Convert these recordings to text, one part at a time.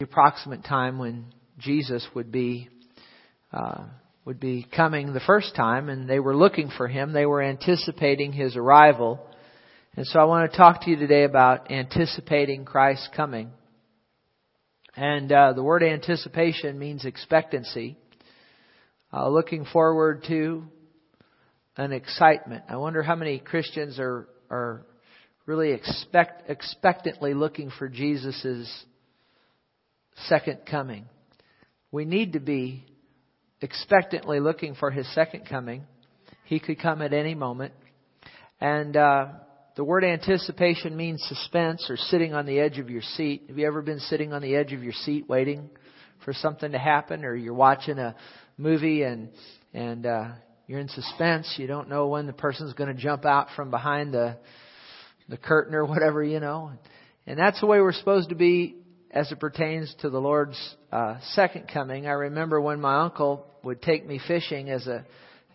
the approximate time when Jesus would be uh, would be coming the first time, and they were looking for him. They were anticipating his arrival. And so I want to talk to you today about anticipating Christ's coming. And uh, the word anticipation means expectancy, uh, looking forward to an excitement. I wonder how many Christians are are really expect expectantly looking for Jesus' second coming. We need to be expectantly looking for his second coming. He could come at any moment. And uh, the word anticipation means suspense or sitting on the edge of your seat. Have you ever been sitting on the edge of your seat waiting for something to happen, or you're watching a movie and and uh, you're in suspense. You don't know when the person's going to jump out from behind the the curtain or whatever, you know. And that's the way we're supposed to be as it pertains to the Lord's uh, second coming. I remember when my uncle would take me fishing as a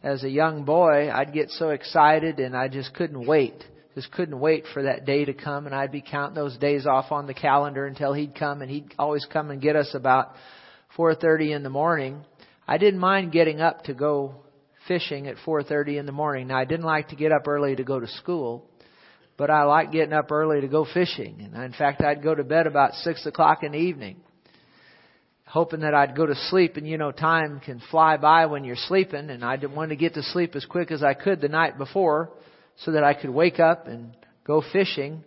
as a young boy, I'd get so excited and I just couldn't wait. Just couldn't wait for that day to come and I'd be counting those days off on the calendar until he'd come and he'd always come and get us about 4:30 in the morning. I didn't mind getting up to go fishing at 4:30 in the morning. Now I didn't like to get up early to go to school, but I liked getting up early to go fishing. And in fact, I'd go to bed about six o'clock in the evening, hoping that I'd go to sleep. And you know, time can fly by when you're sleeping, and I wanted to get to sleep as quick as I could the night before, so that I could wake up and go fishing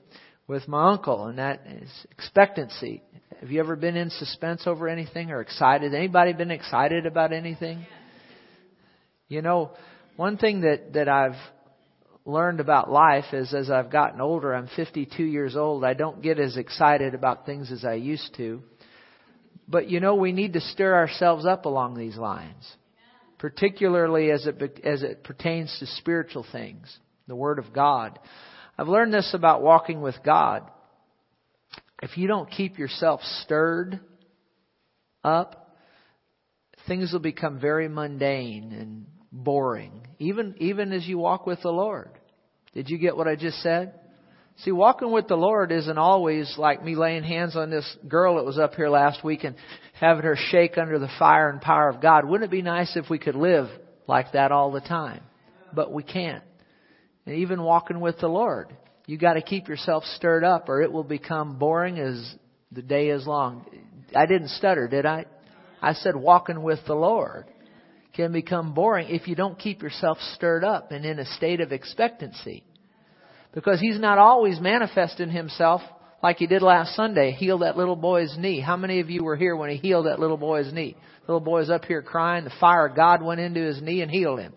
with my uncle. And that is expectancy. Have you ever been in suspense over anything or excited? Anybody been excited about anything? You know, one thing that that I've learned about life is as I've gotten older, I'm 52 years old, I don't get as excited about things as I used to. But you know, we need to stir ourselves up along these lines, particularly as it, as it pertains to spiritual things, the Word of God. I've learned this about walking with God. If you don't keep yourself stirred up, things will become very mundane and boring, even, even as you walk with the Lord. Did you get what I just said? See, walking with the Lord isn't always like me laying hands on this girl that was up here last week and having her shake under the fire and power of God. Wouldn't it be nice if we could live like that all the time? But we can't. And even walking with the Lord, you got to keep yourself stirred up or it will become boring as the day is long. I didn't stutter, did I? I said walking with the Lord can become boring if you don't keep yourself stirred up and in a state of expectancy. Because He's not always manifesting Himself like He did last Sunday, heal that little boy's knee. How many of you were here when He healed that little boy's knee? The little boy's up here crying. The fire of God went into his knee and healed him.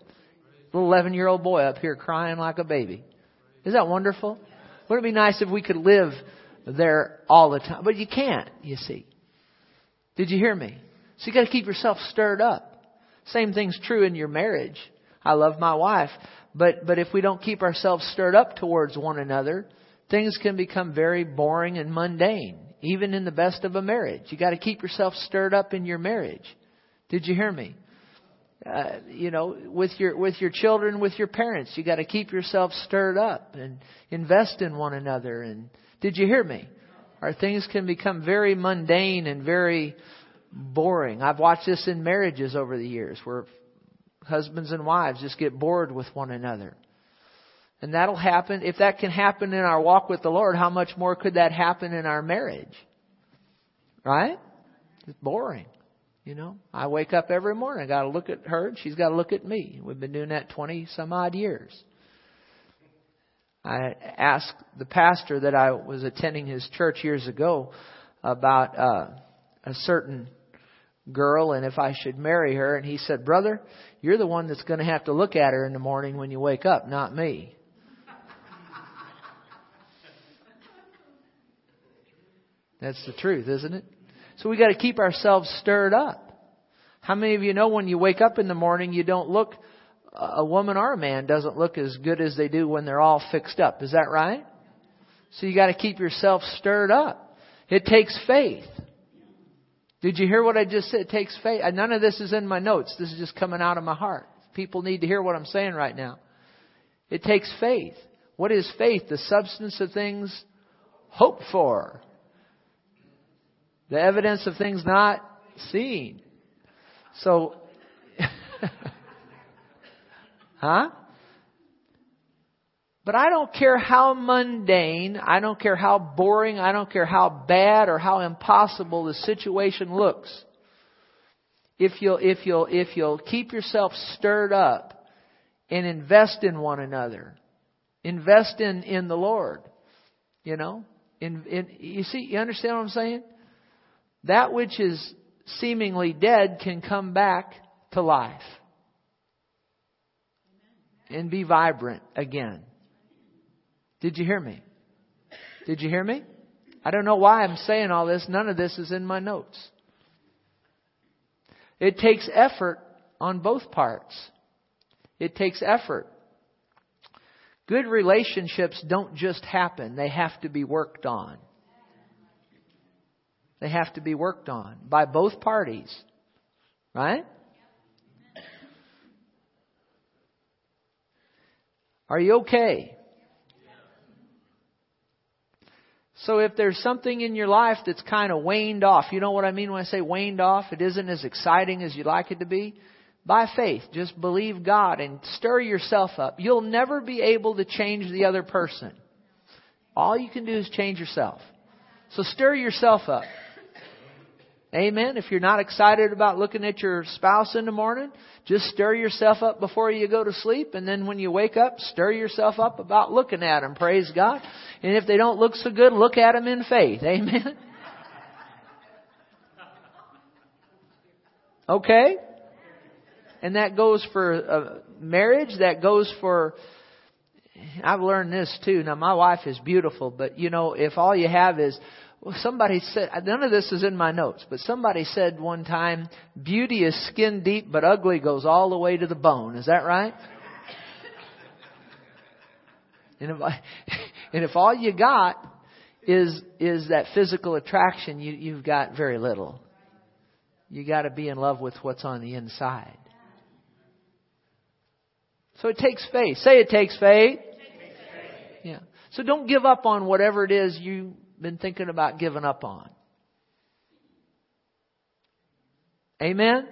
Little 11 year old boy up here crying like a baby. Is that wonderful? Wouldn't it be nice if we could live there all the time? But you can't, you see. Did you hear me? So you gotta keep yourself stirred up. Same thing's true in your marriage. I love my wife, but but if we don't keep ourselves stirred up towards one another, things can become very boring and mundane, even in the best of a marriage. You got to keep yourself stirred up in your marriage. Did you hear me? Uh, you know, with your with your children, with your parents, you got to keep yourself stirred up and invest in one another. And did you hear me? Our things can become very mundane and very boring. I've watched this in marriages over the years where husbands and wives just get bored with one another. And that'll happen. If that can happen in our walk with the Lord, how much more could that happen in our marriage? Right? It's boring. You know, I wake up every morning. I got to look at her, and she's got to look at me. We've been doing that twenty some odd years. I asked the pastor that I was attending his church years ago about uh, a certain girl and if I should marry her. And he said, Brother, you're the one that's going to have to look at her in the morning when you wake up, not me. That's the truth, isn't it? So we got to keep ourselves stirred up. How many of you know when you wake up in the morning, you don't look, a woman or a man doesn't look as good as they do when they're all fixed up. Is that right? So you got to keep yourself stirred up. It takes faith. Did you hear what I just said? It takes faith. None of this is in my notes. This is just coming out of my heart. People need to hear what I'm saying right now. It takes faith. What is faith? The substance of things hoped for. The evidence of things not seen. So, huh? But I don't care how mundane, I don't care how boring, I don't care how bad or how impossible the situation looks. If you'll, if you'll, if you'll keep yourself stirred up and invest in one another, invest in, in the Lord, you know, in, in, you see, you understand what I'm saying? That which is seemingly dead can come back to life and be vibrant again. Did you hear me? Did you hear me? I don't know why I'm saying all this. None of this is in my notes. It takes effort on both parts. It takes effort. Good relationships don't just happen, they have to be worked on. They have to be worked on by both parties. Right? Are you okay? So if there's something in your life that's kind of waned off, you know what I mean when I say waned off? It isn't as exciting as you'd like it to be. By faith, just believe God and stir yourself up. You'll never be able to change the other person. All you can do is change yourself. So stir yourself up. Amen. If you're not excited about looking at your spouse in the morning, just stir yourself up before you go to sleep. And then when you wake up, stir yourself up about looking at them. Praise God. And if they don't look so good, look at them in faith. Amen. Okay? And that goes for uh, marriage. That goes for, I've learned this too. Now my wife is beautiful, but you know, if all you have is, well, somebody said, none of this is in my notes, but somebody said one time, beauty is skin deep, but ugly goes all the way to the bone. Is that right? And if, I, and if all you got is, is that physical attraction, you, you've got very little. You gotta be in love with what's on the inside. So it takes faith. Say it takes faith. Yeah. So don't give up on whatever it is you been thinking about giving up on? Amen?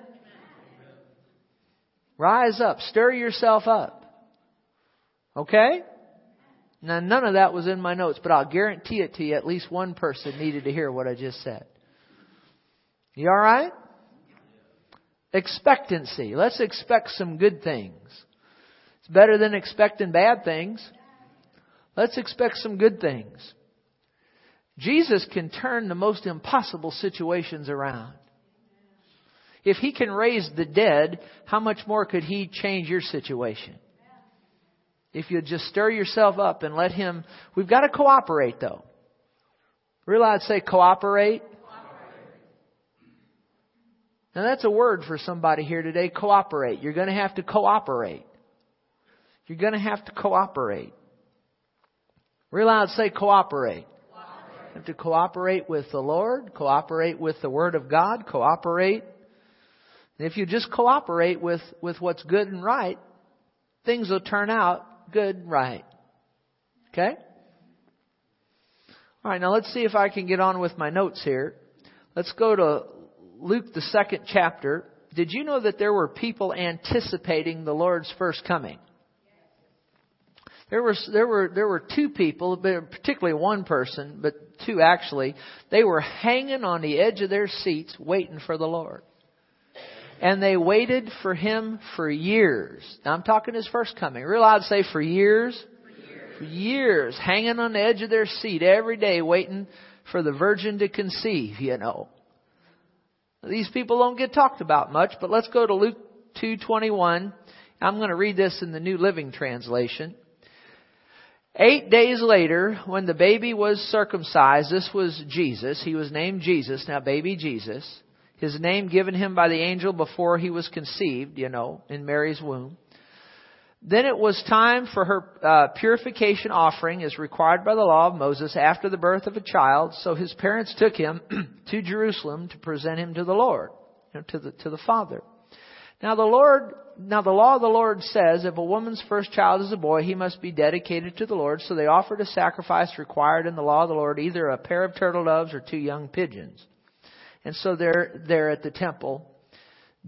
Rise up. Stir yourself up. Okay? Now, none of that was in my notes, but I'll guarantee it to you at least one person needed to hear what I just said. You alright? Expectancy. Let's expect some good things. It's better than expecting bad things. Let's expect some good things. Jesus can turn the most impossible situations around. If he can raise the dead, how much more could he change your situation? If you just stir yourself up and let him, we've got to cooperate though. Realize say cooperate. Now that's a word for somebody here today, cooperate. You're going to have to cooperate. You're going to have to cooperate. Realize say cooperate to cooperate with the Lord, cooperate with the Word of God, cooperate. And if you just cooperate with, with what's good and right, things will turn out good and right. Okay? Alright, now let's see if I can get on with my notes here. Let's go to Luke the second chapter. Did you know that there were people anticipating the Lord's first coming? There were there were there were two people, particularly one person, but two actually. They were hanging on the edge of their seats, waiting for the Lord, and they waited for Him for years. Now I'm talking His first coming. Real loud, say for years. For years, years, hanging on the edge of their seat every day, waiting for the Virgin to conceive. You know, these people don't get talked about much, but let's go to Luke two twenty one. I'm going to read this in the New Living Translation. Eight days later, when the baby was circumcised, this was Jesus. He was named Jesus, now baby Jesus. His name given him by the angel before he was conceived, you know, in Mary's womb. Then it was time for her uh, purification offering as required by the law of Moses after the birth of a child. So his parents took him to Jerusalem to present him to the Lord, you know, to the, to the Father. Now the Lord, now the law of the Lord says if a woman's first child is a boy, he must be dedicated to the Lord. So they offered a sacrifice required in the law of the Lord, either a pair of turtle doves or two young pigeons. And so they're there at the temple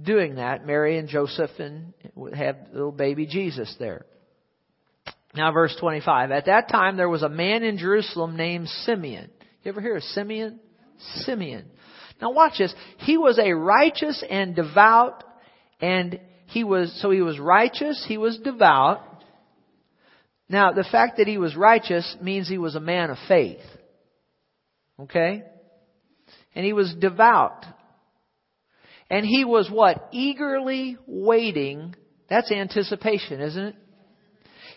doing that. Mary and Joseph and have little baby Jesus there. Now verse 25. At that time there was a man in Jerusalem named Simeon. You ever hear of Simeon? Simeon. Now watch this. He was a righteous and devout and he was, so he was righteous, he was devout. Now the fact that he was righteous means he was a man of faith. Okay? And he was devout. And he was what? Eagerly waiting. That's anticipation, isn't it?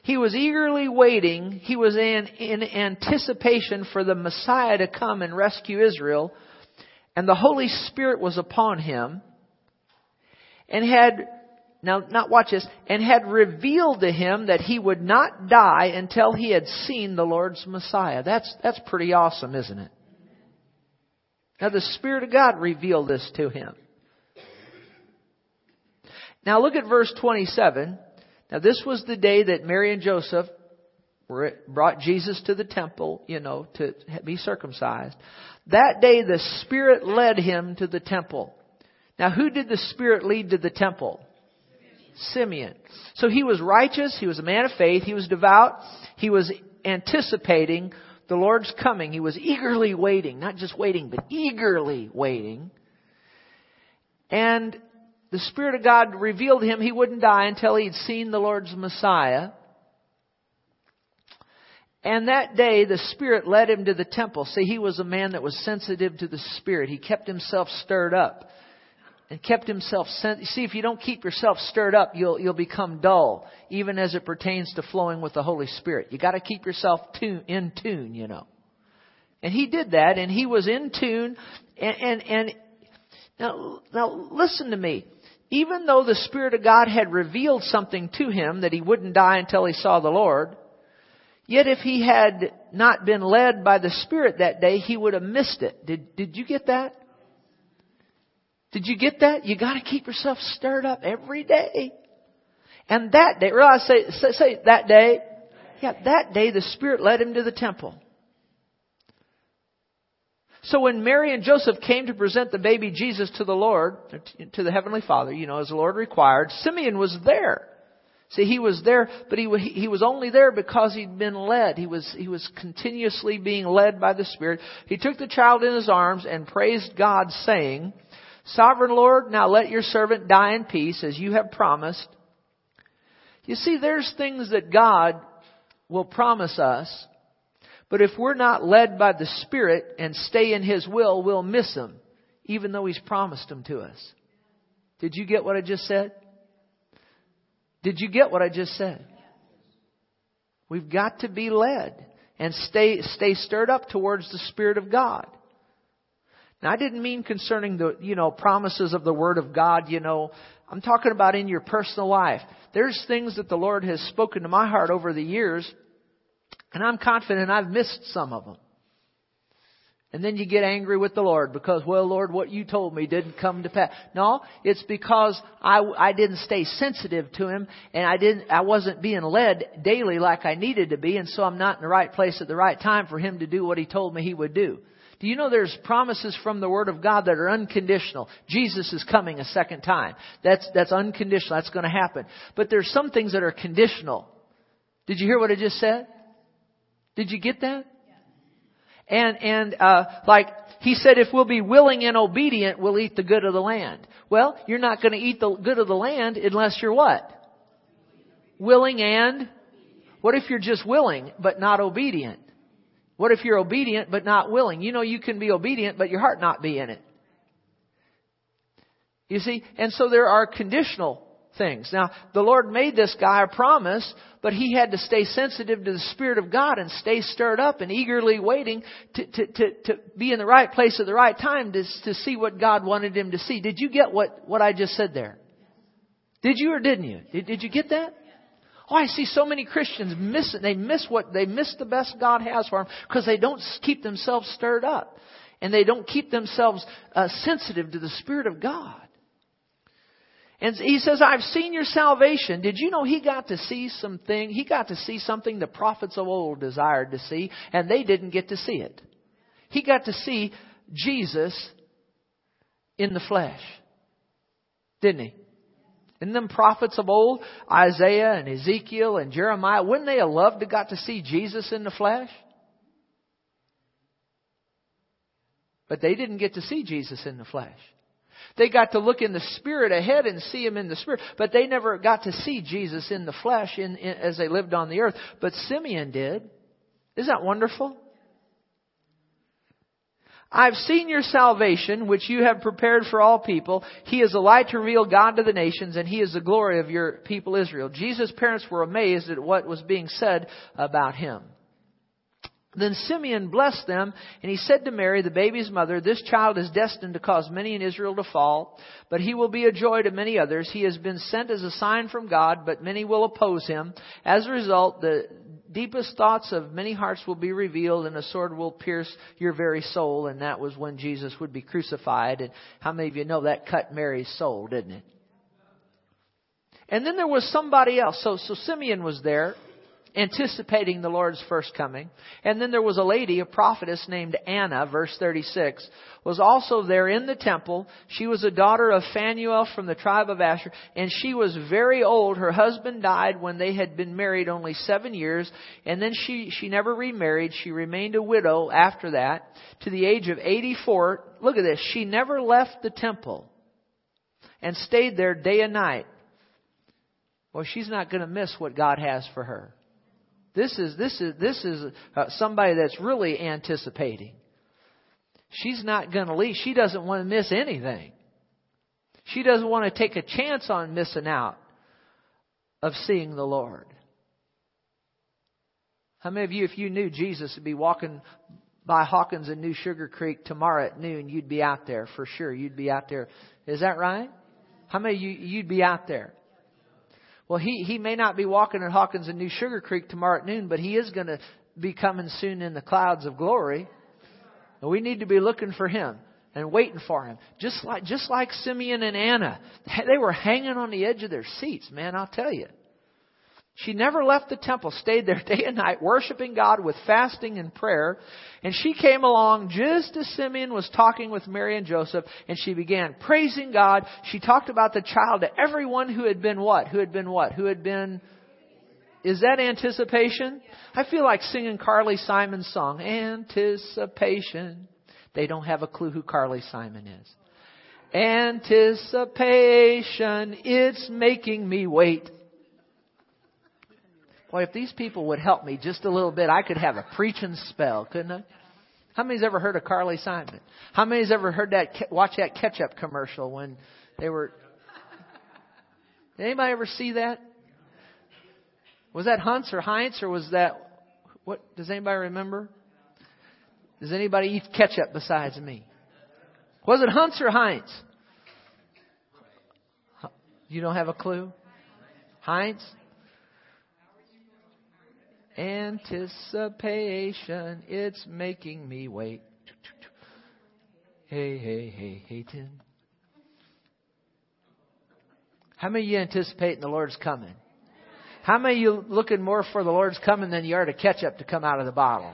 He was eagerly waiting. He was in, in anticipation for the Messiah to come and rescue Israel. And the Holy Spirit was upon him and had, now not watch this, and had revealed to him that he would not die until he had seen the Lord's Messiah. That's, that's pretty awesome, isn't it? Now the Spirit of God revealed this to him. Now look at verse 27. Now this was the day that Mary and Joseph brought Jesus to the temple, you know, to be circumcised. That day the Spirit led him to the temple. Now who did the Spirit lead to the temple? Simeon. So he was righteous, he was a man of faith, he was devout, he was anticipating the Lord's coming. He was eagerly waiting, not just waiting, but eagerly waiting. And the Spirit of God revealed him he wouldn't die until he'd seen the Lord's Messiah. And that day, the Spirit led him to the temple. See, he was a man that was sensitive to the Spirit. He kept himself stirred up and kept himself sen- see if you don't keep yourself stirred up you'll you'll become dull even as it pertains to flowing with the holy spirit you got to keep yourself tune, in tune you know and he did that and he was in tune and and, and now now listen to me even though the Spirit of God had revealed something to him that he wouldn't die until he saw the Lord, yet if he had not been led by the Spirit that day, he would have missed it. Did, did you get that? Did you get that? You gotta keep yourself stirred up every day. And that day, realize, say, say, say that day, yeah, that day the Spirit led him to the temple. So when Mary and Joseph came to present the baby Jesus to the Lord, to the Heavenly Father, you know, as the Lord required, Simeon was there. See, he was there, but he, he was only there because he'd been led. He was, he was continuously being led by the Spirit. He took the child in his arms and praised God saying, Sovereign Lord, now let your servant die in peace as you have promised. You see, there's things that God will promise us but if we're not led by the Spirit and stay in His will, we'll miss Him, even though He's promised them to us. Did you get what I just said? Did you get what I just said? We've got to be led and stay, stay stirred up towards the Spirit of God. Now I didn't mean concerning the, you know, promises of the Word of God, you know, I'm talking about in your personal life. There's things that the Lord has spoken to my heart over the years and I'm confident I've missed some of them. And then you get angry with the Lord because, well, Lord, what you told me didn't come to pass. No, it's because I, I didn't stay sensitive to Him and I didn't, I wasn't being led daily like I needed to be and so I'm not in the right place at the right time for Him to do what He told me He would do. Do you know there's promises from the Word of God that are unconditional? Jesus is coming a second time. That's, that's unconditional. That's going to happen. But there's some things that are conditional. Did you hear what I just said? Did you get that? And, and, uh, like, he said if we'll be willing and obedient, we'll eat the good of the land. Well, you're not going to eat the good of the land unless you're what? Willing and, what if you're just willing but not obedient? What if you're obedient but not willing? You know you can be obedient but your heart not be in it. You see? And so there are conditional things. Now, the Lord made this guy a promise, but he had to stay sensitive to the Spirit of God and stay stirred up and eagerly waiting to, to, to, to be in the right place at the right time to, to see what God wanted him to see. Did you get what, what I just said there? Did you or didn't you? Did, did you get that? Oh, I see so many Christians miss it. They miss what, they miss the best God has for them because they don't keep themselves stirred up. And they don't keep themselves uh, sensitive to the Spirit of God. And he says, I've seen your salvation. Did you know he got to see something? He got to see something the prophets of old desired to see, and they didn't get to see it. He got to see Jesus in the flesh. Didn't he? And them prophets of old, Isaiah and Ezekiel and Jeremiah, wouldn't they have loved to got to see Jesus in the flesh? But they didn't get to see Jesus in the flesh. They got to look in the spirit ahead and see him in the spirit, but they never got to see Jesus in the flesh in, in, as they lived on the earth. But Simeon did. Isn't that wonderful? I've seen your salvation, which you have prepared for all people. He is a light to reveal God to the nations, and He is the glory of your people Israel. Jesus' parents were amazed at what was being said about Him. Then Simeon blessed them, and he said to Mary, the baby's mother, This child is destined to cause many in Israel to fall, but he will be a joy to many others. He has been sent as a sign from God, but many will oppose him. As a result, the deepest thoughts of many hearts will be revealed, and a sword will pierce your very soul. And that was when Jesus would be crucified. And how many of you know that cut Mary's soul, didn't it? And then there was somebody else. So, so Simeon was there anticipating the Lord's first coming. And then there was a lady, a prophetess named Anna, verse 36, was also there in the temple. She was a daughter of Phanuel from the tribe of Asher, and she was very old. Her husband died when they had been married only seven years, and then she, she never remarried. She remained a widow after that to the age of 84. Look at this. She never left the temple and stayed there day and night. Well, she's not going to miss what God has for her. This is this is this is uh, somebody that's really anticipating. She's not going to leave. She doesn't want to miss anything. She doesn't want to take a chance on missing out of seeing the Lord. How many of you, if you knew Jesus would be walking by Hawkins and New Sugar Creek tomorrow at noon, you'd be out there for sure. You'd be out there. Is that right? How many of you, you'd be out there? Well, he, he may not be walking at Hawkins and New Sugar Creek tomorrow at noon, but he is going to be coming soon in the clouds of glory. And we need to be looking for him and waiting for him. Just like, just like Simeon and Anna. They were hanging on the edge of their seats, man, I'll tell you. She never left the temple, stayed there day and night, worshiping God with fasting and prayer. And she came along just as Simeon was talking with Mary and Joseph, and she began praising God. She talked about the child to everyone who had been what? Who had been what? Who had been. Is that anticipation? I feel like singing Carly Simon's song, Anticipation. They don't have a clue who Carly Simon is. Anticipation, it's making me wait. Boy, if these people would help me just a little bit, I could have a preaching spell, couldn't I? How many's ever heard of Carly Simon? How many's ever heard that, watch that ketchup commercial when they were, did anybody ever see that? Was that Hunt's or Heinz or was that, what, does anybody remember? Does anybody eat ketchup besides me? Was it Hunt's or Heinz? You don't have a clue? Heinz? Anticipation, it's making me wait. Hey, hey, hey, hey, Tim. How many of you anticipating the Lord's coming? How many of you looking more for the Lord's coming than you are to ketchup to come out of the bottle?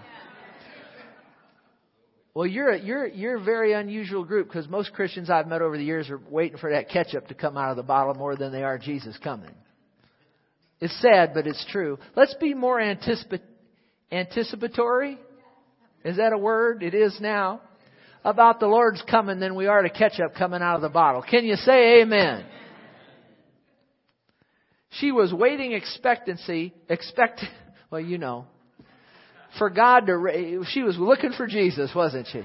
Well, you're a, you're you're a very unusual group because most Christians I've met over the years are waiting for that ketchup to come out of the bottle more than they are Jesus coming. It's sad, but it's true. Let's be more anticipa- anticipatory. Is that a word? It is now. About the Lord's coming than we are to ketchup coming out of the bottle. Can you say amen? She was waiting expectancy, expect, well, you know, for God to, she was looking for Jesus, wasn't she?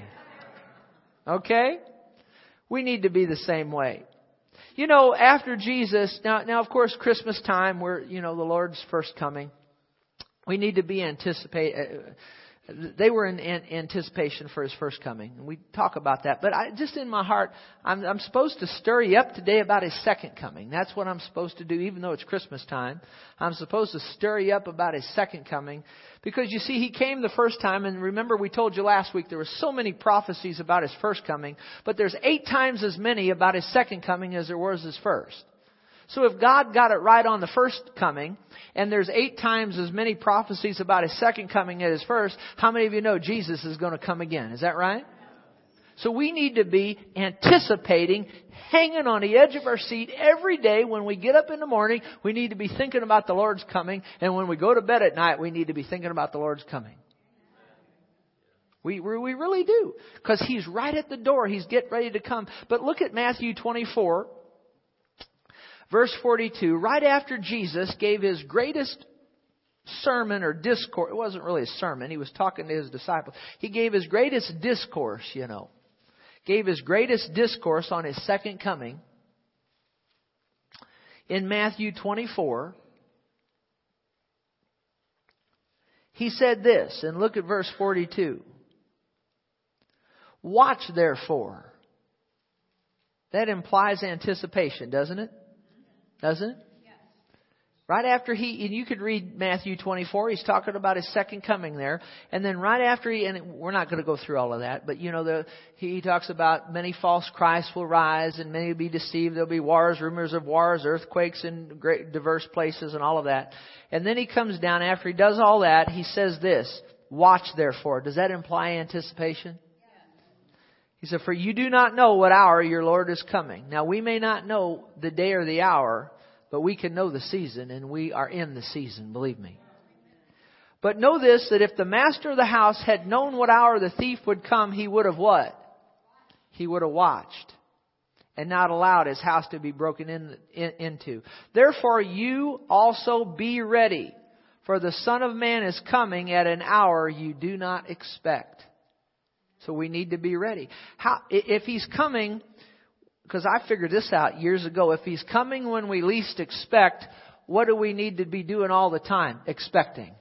Okay? We need to be the same way. You know, after Jesus, now, now of course, Christmas time, where, you know, the Lord's first coming, we need to be anticipate, uh, they were in, anticipation for his first coming. And we talk about that. But I, just in my heart, I'm, I'm supposed to stir you up today about his second coming. That's what I'm supposed to do, even though it's Christmas time. I'm supposed to stir you up about his second coming. Because you see, he came the first time, and remember we told you last week there were so many prophecies about his first coming, but there's eight times as many about his second coming as there was his first. So if God got it right on the first coming, and there's eight times as many prophecies about his second coming as his first, how many of you know Jesus is going to come again? Is that right? So we need to be anticipating, hanging on the edge of our seat every day when we get up in the morning. We need to be thinking about the Lord's coming. And when we go to bed at night, we need to be thinking about the Lord's coming. We, we really do. Because He's right at the door. He's getting ready to come. But look at Matthew 24, verse 42. Right after Jesus gave His greatest sermon or discourse. It wasn't really a sermon. He was talking to his disciples. He gave his greatest discourse, you know. Gave his greatest discourse on his second coming in Matthew 24. He said this, and look at verse 42. Watch therefore. That implies anticipation, doesn't it? Doesn't it? Yes. Right after he, and you could read Matthew 24, he's talking about his second coming there. And then right after he, and we're not going to go through all of that, but you know, the, he talks about many false Christs will rise and many will be deceived. There'll be wars, rumors of wars, earthquakes in great diverse places and all of that. And then he comes down after he does all that, he says this, watch therefore. Does that imply anticipation? He said, for you do not know what hour your Lord is coming. Now we may not know the day or the hour, but we can know the season, and we are in the season, believe me. But know this, that if the master of the house had known what hour the thief would come, he would have what? He would have watched and not allowed his house to be broken in, in, into. Therefore you also be ready, for the Son of Man is coming at an hour you do not expect. So we need to be ready. How, if he's coming because I figured this out years ago. If he's coming when we least expect, what do we need to be doing all the time? Expecting.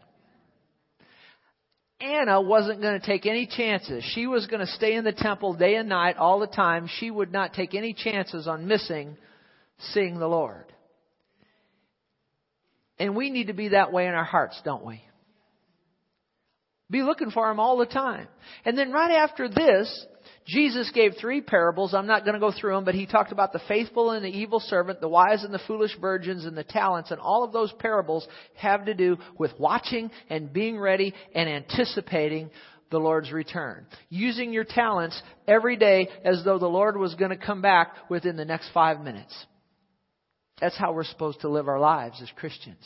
Anna wasn't going to take any chances. She was going to stay in the temple day and night all the time. She would not take any chances on missing seeing the Lord. And we need to be that way in our hearts, don't we? Be looking for Him all the time. And then right after this, Jesus gave three parables. I'm not going to go through them, but he talked about the faithful and the evil servant, the wise and the foolish virgins, and the talents. And all of those parables have to do with watching and being ready and anticipating the Lord's return. Using your talents every day as though the Lord was going to come back within the next five minutes. That's how we're supposed to live our lives as Christians.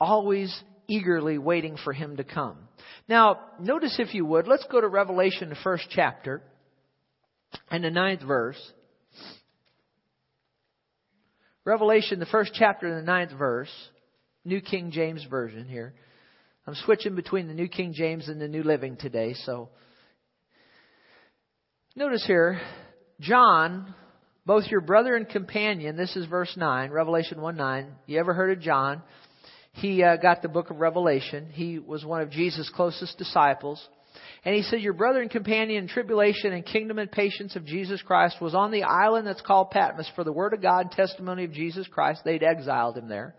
Always eagerly waiting for Him to come. Now, notice if you would, let's go to Revelation, the first chapter, and the ninth verse. Revelation, the first chapter and the ninth verse, New King James Version here. I'm switching between the New King James and the New Living today, so. Notice here, John, both your brother and companion, this is verse 9, Revelation 1 9. You ever heard of John? He uh, got the book of Revelation. He was one of Jesus' closest disciples. And he said, Your brother and companion in tribulation and kingdom and patience of Jesus Christ was on the island that's called Patmos for the word of God and testimony of Jesus Christ. They'd exiled him there.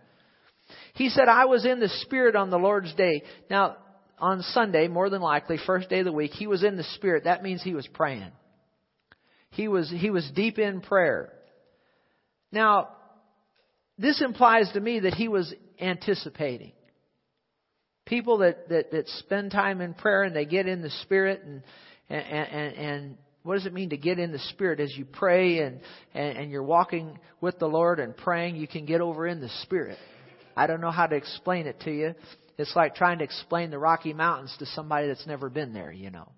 He said, I was in the Spirit on the Lord's day. Now, on Sunday, more than likely, first day of the week, he was in the Spirit. That means he was praying. He was, he was deep in prayer. Now, this implies to me that he was anticipating. People that, that, that spend time in prayer and they get in the Spirit and, and, and, and what does it mean to get in the Spirit as you pray and, and, and you're walking with the Lord and praying? You can get over in the Spirit. I don't know how to explain it to you. It's like trying to explain the Rocky Mountains to somebody that's never been there, you know.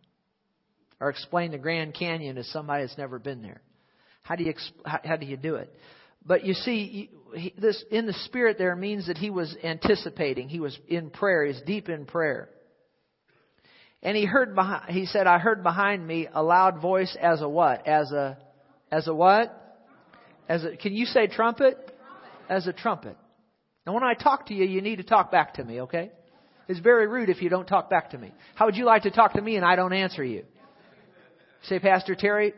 Or explain the Grand Canyon to somebody that's never been there. How do you, how, how do you do it? But you see, this in the spirit there means that he was anticipating. He was in prayer. He's deep in prayer. And he heard behind, he said, I heard behind me a loud voice as a what? As a, as a what? As a, can you say trumpet? As a trumpet. Now when I talk to you, you need to talk back to me, okay? It's very rude if you don't talk back to me. How would you like to talk to me and I don't answer you? Say, Pastor Terry,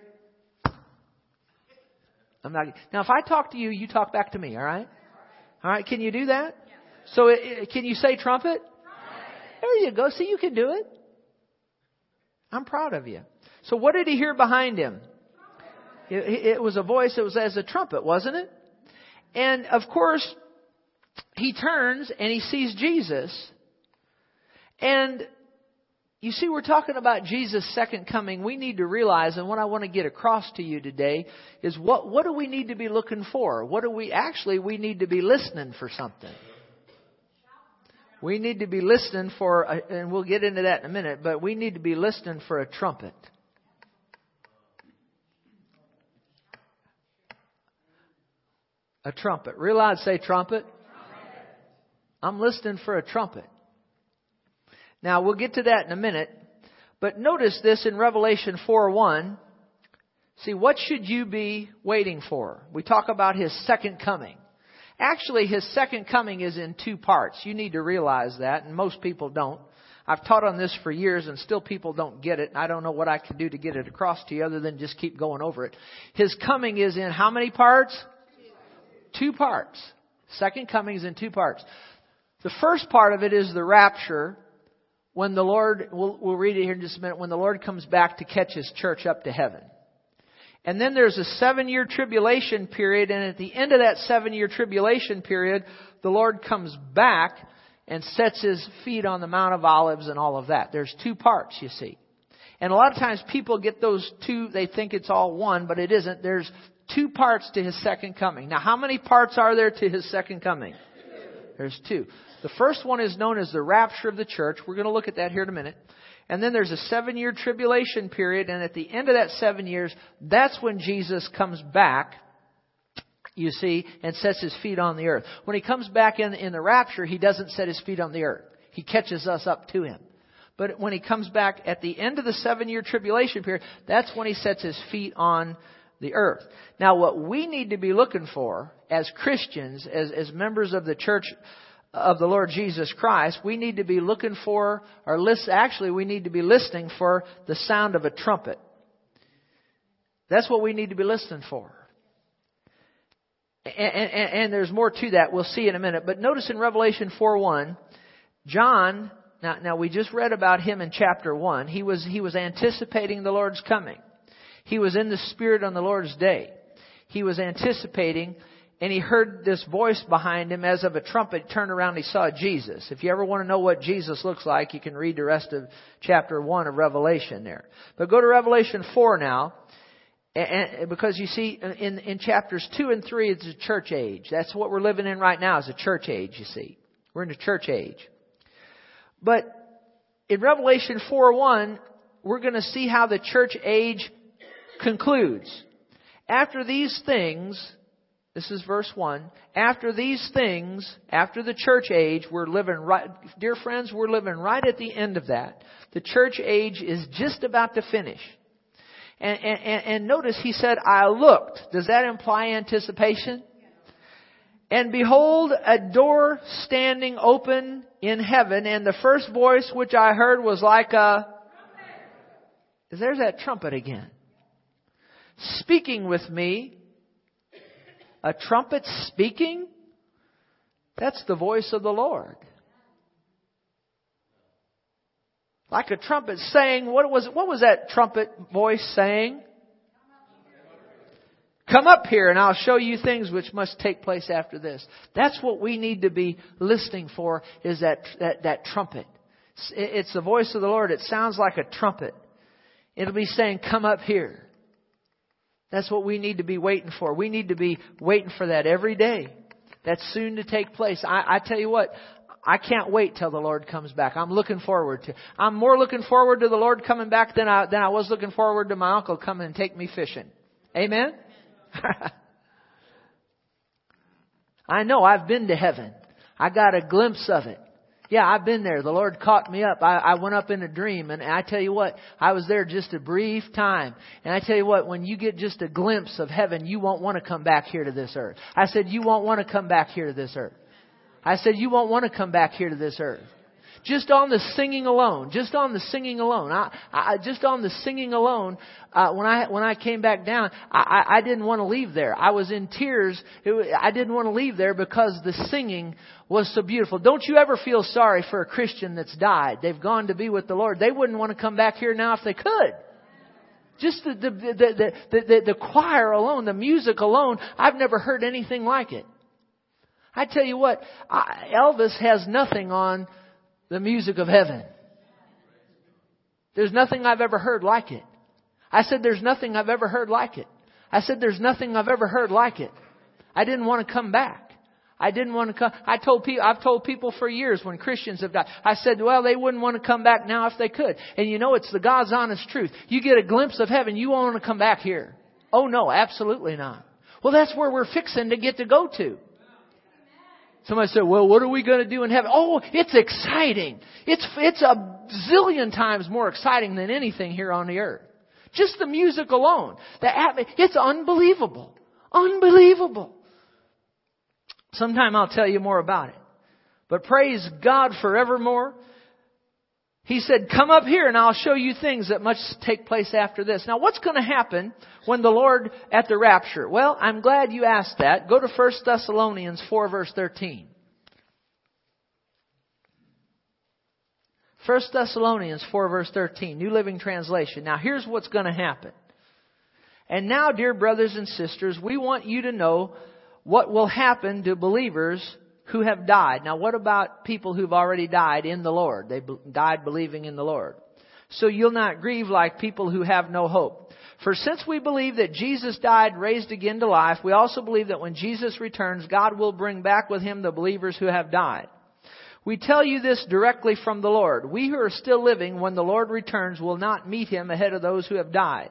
I'm not. Now, if I talk to you, you talk back to me. All right. All right. Can you do that? So, it, can you say trumpet? There you go. See, you can do it. I'm proud of you. So, what did he hear behind him? It, it was a voice that was as a trumpet, wasn't it? And of course, he turns and he sees Jesus. And you see, we're talking about Jesus' second coming. We need to realize, and what I want to get across to you today is what, what do we need to be looking for? What do we, actually, we need to be listening for something. We need to be listening for, a, and we'll get into that in a minute, but we need to be listening for a trumpet. A trumpet. Real loud say trumpet. trumpet. I'm listening for a trumpet. Now, we'll get to that in a minute. But notice this in Revelation 4:1. See, what should you be waiting for? We talk about his second coming. Actually, his second coming is in two parts. You need to realize that, and most people don't. I've taught on this for years, and still people don't get it. I don't know what I can do to get it across to you other than just keep going over it. His coming is in how many parts? Two parts. Second coming is in two parts. The first part of it is the rapture, when the Lord, we'll, we'll read it here in just a minute, when the Lord comes back to catch His church up to heaven. And then there's a seven year tribulation period, and at the end of that seven year tribulation period, the Lord comes back and sets His feet on the Mount of Olives and all of that. There's two parts, you see. And a lot of times people get those two, they think it's all one, but it isn't. There's two parts to His second coming. Now how many parts are there to His second coming? There's two. The first one is known as the rapture of the church. We're going to look at that here in a minute. And then there's a seven year tribulation period, and at the end of that seven years, that's when Jesus comes back, you see, and sets his feet on the earth. When he comes back in, in the rapture, he doesn't set his feet on the earth. He catches us up to him. But when he comes back at the end of the seven year tribulation period, that's when he sets his feet on the earth. Now what we need to be looking for as Christians, as, as members of the church of the Lord Jesus Christ, we need to be looking for, or list, actually we need to be listening for the sound of a trumpet. That's what we need to be listening for. And, and, and, there's more to that. We'll see in a minute. But notice in Revelation 4:1, John. Now, now we just read about him in chapter one. He was he was anticipating the Lord's coming. He was in the Spirit on the Lord's day. He was anticipating and he heard this voice behind him as of a trumpet. Turned around, he saw Jesus. If you ever want to know what Jesus looks like, you can read the rest of chapter 1 of Revelation there. But go to Revelation 4 now. And, because you see, in, in chapters 2 and 3, it's a church age. That's what we're living in right now, is a church age, you see. We're in a church age. But in Revelation 4 1, we're going to see how the church age concludes. After these things, this is verse 1. After these things, after the church age, we're living right, dear friends, we're living right at the end of that. The church age is just about to finish. And, and, and notice he said, I looked. Does that imply anticipation? And behold, a door standing open in heaven, and the first voice which I heard was like a, there's that trumpet again. Speaking with me, a trumpet speaking? That's the voice of the Lord. Like a trumpet saying, what was, what was that trumpet voice saying? Come up here and I'll show you things which must take place after this. That's what we need to be listening for is that, that, that trumpet. It's the voice of the Lord. It sounds like a trumpet. It'll be saying, come up here. That's what we need to be waiting for. We need to be waiting for that every day. That's soon to take place. I, I tell you what, I can't wait till the Lord comes back. I'm looking forward to. I'm more looking forward to the Lord coming back than I than I was looking forward to my uncle coming and take me fishing. Amen. I know I've been to heaven. I got a glimpse of it. Yeah, I've been there. The Lord caught me up. I, I went up in a dream and I tell you what, I was there just a brief time. And I tell you what, when you get just a glimpse of heaven, you won't want to come back here to this earth. I said, you won't want to come back here to this earth. I said, you won't want to come back here to this earth. Just on the singing alone, just on the singing alone, I, I just on the singing alone, uh, when I when I came back down, I, I didn't want to leave there. I was in tears. It, I didn't want to leave there because the singing was so beautiful. Don't you ever feel sorry for a Christian that's died? They've gone to be with the Lord. They wouldn't want to come back here now if they could. Just the, the, the, the, the, the choir alone, the music alone, I've never heard anything like it. I tell you what, I, Elvis has nothing on the music of heaven. There's nothing I've ever heard like it. I said, there's nothing I've ever heard like it. I said, there's nothing I've ever heard like it. I didn't want to come back. I didn't want to come. I told people, I've told people for years when Christians have died, I said, well, they wouldn't want to come back now if they could. And you know, it's the God's honest truth. You get a glimpse of heaven, you want to come back here. Oh no, absolutely not. Well, that's where we're fixing to get to go to. Somebody said, well, what are we going to do in heaven? Oh, it's exciting. It's, it's a zillion times more exciting than anything here on the earth. Just the music alone. The it's unbelievable. Unbelievable. Sometime I'll tell you more about it. But praise God forevermore. He said, come up here and I'll show you things that must take place after this. Now what's going to happen when the Lord at the rapture? Well, I'm glad you asked that. Go to 1 Thessalonians 4 verse 13. 1 Thessalonians 4 verse 13, New Living Translation. Now here's what's going to happen. And now, dear brothers and sisters, we want you to know what will happen to believers who have died. Now what about people who've already died in the Lord? They died believing in the Lord. So you'll not grieve like people who have no hope. For since we believe that Jesus died, raised again to life, we also believe that when Jesus returns, God will bring back with him the believers who have died. We tell you this directly from the Lord. We who are still living when the Lord returns will not meet him ahead of those who have died.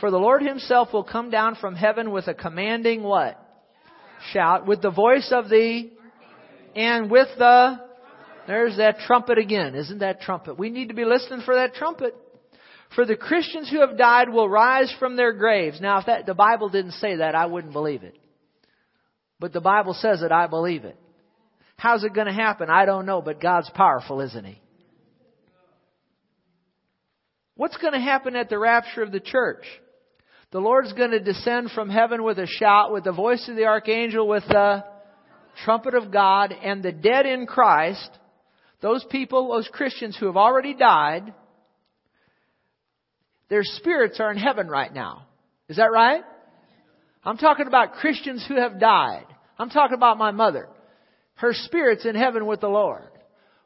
For the Lord himself will come down from heaven with a commanding what? Shout. With the voice of the and with the there's that trumpet again. Isn't that trumpet? We need to be listening for that trumpet. For the Christians who have died will rise from their graves. Now, if that, the Bible didn't say that, I wouldn't believe it. But the Bible says it, I believe it. How's it going to happen? I don't know, but God's powerful, isn't He? What's going to happen at the rapture of the church? The Lord's going to descend from heaven with a shout, with the voice of the archangel, with the trumpet of God, and the dead in Christ, those people, those Christians who have already died, their spirits are in heaven right now. Is that right? I'm talking about Christians who have died. I'm talking about my mother. Her spirit's in heaven with the Lord.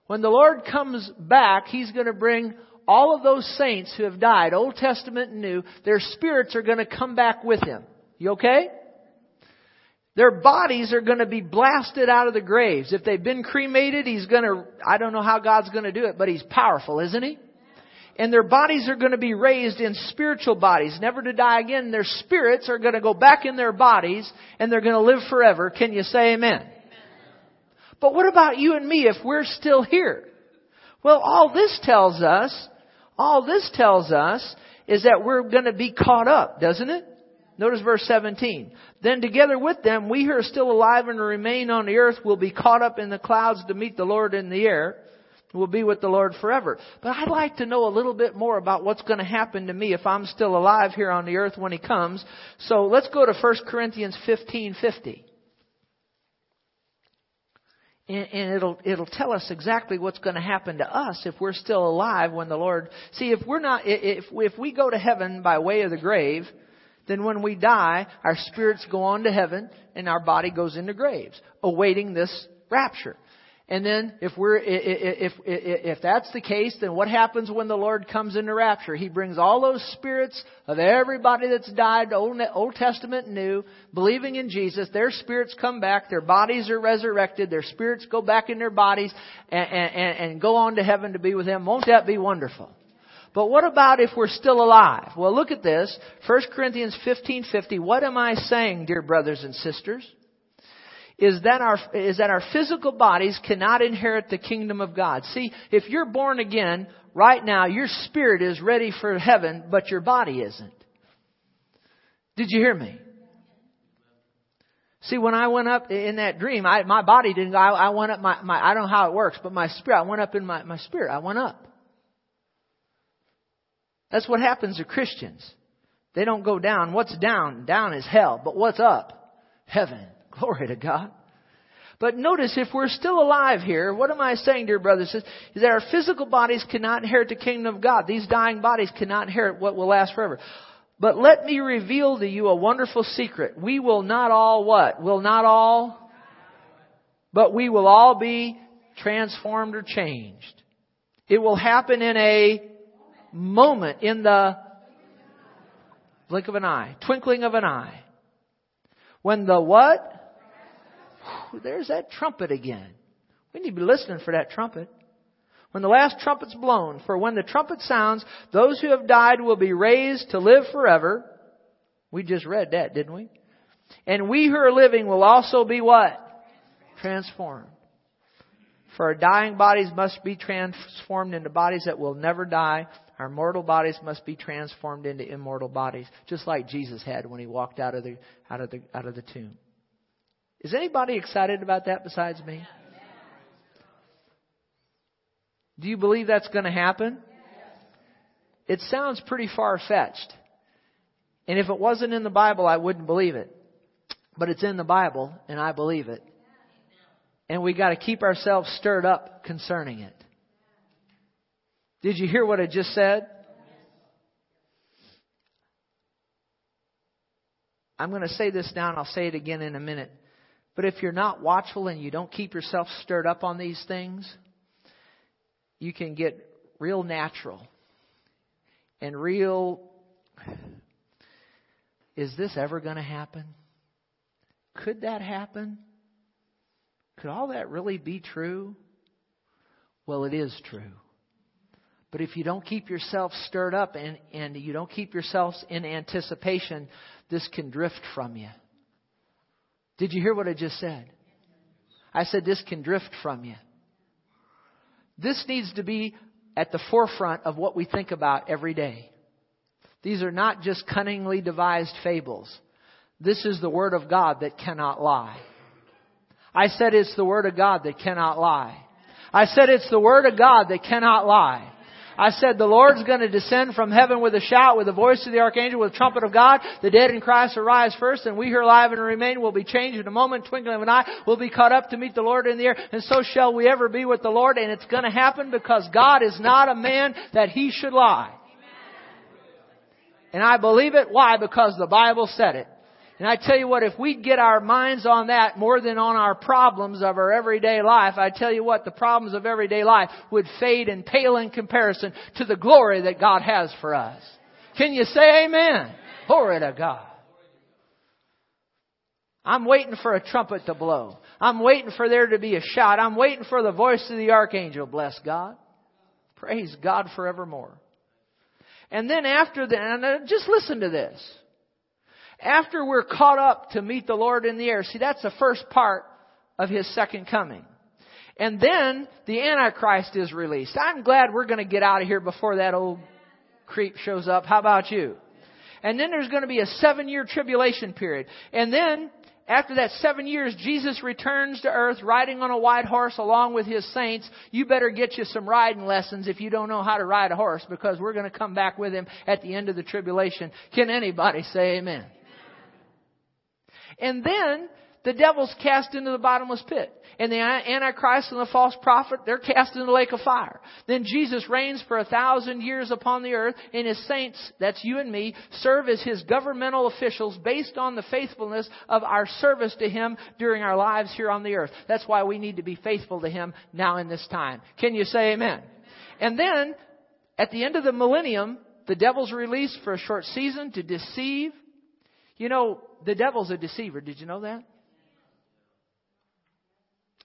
When the Lord comes back, He's going to bring all of those saints who have died, Old Testament and New, their spirits are going to come back with Him. You okay? Their bodies are going to be blasted out of the graves. If they've been cremated, He's going to, I don't know how God's going to do it, but He's powerful, isn't He? and their bodies are going to be raised in spiritual bodies, never to die again. Their spirits are going to go back in their bodies and they're going to live forever. Can you say amen? But what about you and me if we're still here? Well, all this tells us, all this tells us is that we're going to be caught up, doesn't it? Notice verse 17. Then together with them, we who are still alive and remain on the earth will be caught up in the clouds to meet the Lord in the air will be with the Lord forever. But I'd like to know a little bit more about what's going to happen to me if I'm still alive here on the earth when He comes. So let's go to 1 Corinthians 15:50. And, and it'll it'll tell us exactly what's going to happen to us if we're still alive when the Lord. See, if we're not, if if we go to heaven by way of the grave, then when we die, our spirits go on to heaven and our body goes into graves, awaiting this rapture. And then if we're, if, if, if that's the case, then what happens when the Lord comes into rapture? He brings all those spirits of everybody that's died, Old, Old Testament New, believing in Jesus. Their spirits come back, their bodies are resurrected, their spirits go back in their bodies and, and, and go on to heaven to be with Him. Won't that be wonderful? But what about if we're still alive? Well, look at this. 1 Corinthians 15:50. What am I saying, dear brothers and sisters? is that our, is that our physical bodies cannot inherit the kingdom of God. See, if you're born again, right now, your spirit is ready for heaven, but your body isn't. Did you hear me? See, when I went up in that dream, I, my body didn't. I, I went up my, my, I don't know how it works, but my spirit, I went up in my, my spirit. I went up. That's what happens to Christians. They don't go down. What's down? Down is hell. But what's up? Heaven. Glory to God. But notice, if we're still alive here, what am I saying, dear brothers? Is that our physical bodies cannot inherit the kingdom of God. These dying bodies cannot inherit what will last forever. But let me reveal to you a wonderful secret. We will not all what? Will not all? But we will all be transformed or changed. It will happen in a moment, in the blink of an eye, twinkling of an eye. When the what? There's that trumpet again. We need to be listening for that trumpet. When the last trumpet's blown, for when the trumpet sounds, those who have died will be raised to live forever. We just read that, didn't we? And we who are living will also be what? Transformed. For our dying bodies must be transformed into bodies that will never die. Our mortal bodies must be transformed into immortal bodies, just like Jesus had when he walked out of the out of the out of the tomb. Is anybody excited about that besides me? Do you believe that's going to happen? It sounds pretty far fetched. And if it wasn't in the Bible, I wouldn't believe it. But it's in the Bible, and I believe it. And we got to keep ourselves stirred up concerning it. Did you hear what I just said? I'm going to say this now and I'll say it again in a minute. But if you're not watchful and you don't keep yourself stirred up on these things, you can get real natural and real. Is this ever going to happen? Could that happen? Could all that really be true? Well, it is true. But if you don't keep yourself stirred up and, and you don't keep yourselves in anticipation, this can drift from you. Did you hear what I just said? I said this can drift from you. This needs to be at the forefront of what we think about every day. These are not just cunningly devised fables. This is the Word of God that cannot lie. I said it's the Word of God that cannot lie. I said it's the Word of God that cannot lie. I said the Lord's going to descend from heaven with a shout, with the voice of the archangel, with the trumpet of God. The dead in Christ will rise first, and we here alive and remain will be changed in a moment, twinkling of an eye. We'll be caught up to meet the Lord in the air, and so shall we ever be with the Lord. And it's going to happen because God is not a man that he should lie. And I believe it. Why? Because the Bible said it. And I tell you what, if we get our minds on that more than on our problems of our everyday life, I tell you what, the problems of everyday life would fade and pale in comparison to the glory that God has for us. Can you say amen? Glory to God. I'm waiting for a trumpet to blow. I'm waiting for there to be a shout. I'm waiting for the voice of the archangel. Bless God. Praise God forevermore. And then after that, uh, just listen to this after we're caught up to meet the Lord in the air. See, that's the first part of His second coming. And then the Antichrist is released. I'm glad we're going to get out of here before that old creep shows up. How about you? And then there's going to be a seven year tribulation period. And then after that seven years, Jesus returns to earth riding on a white horse along with his saints. You better get you some riding lessons if you don't know how to ride a horse because we're going to come back with him at the end of the tribulation. Can anybody say amen? And then the devil's cast into the bottomless pit. And the Antichrist and the false prophet, they're cast into the lake of fire. Then Jesus reigns for a thousand years upon the earth, and his saints, that's you and me, serve as his governmental officials based on the faithfulness of our service to him during our lives here on the earth. That's why we need to be faithful to him now in this time. Can you say amen? And then, at the end of the millennium, the devil's released for a short season to deceive. You know, the devil's a deceiver. Did you know that?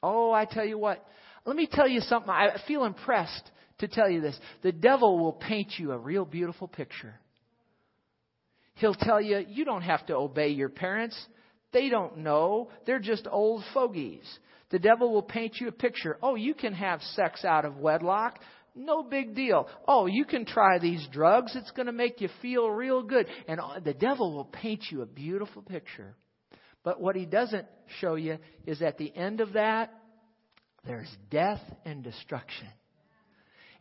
Oh, I tell you what. Let me tell you something. I feel impressed to tell you this. The devil will paint you a real beautiful picture. He'll tell you, you don't have to obey your parents. They don't know. They're just old fogies. The devil will paint you a picture. Oh, you can have sex out of wedlock. No big deal. Oh, you can try these drugs. It's going to make you feel real good. And the devil will paint you a beautiful picture. But what he doesn't show you is at the end of that, there's death and destruction.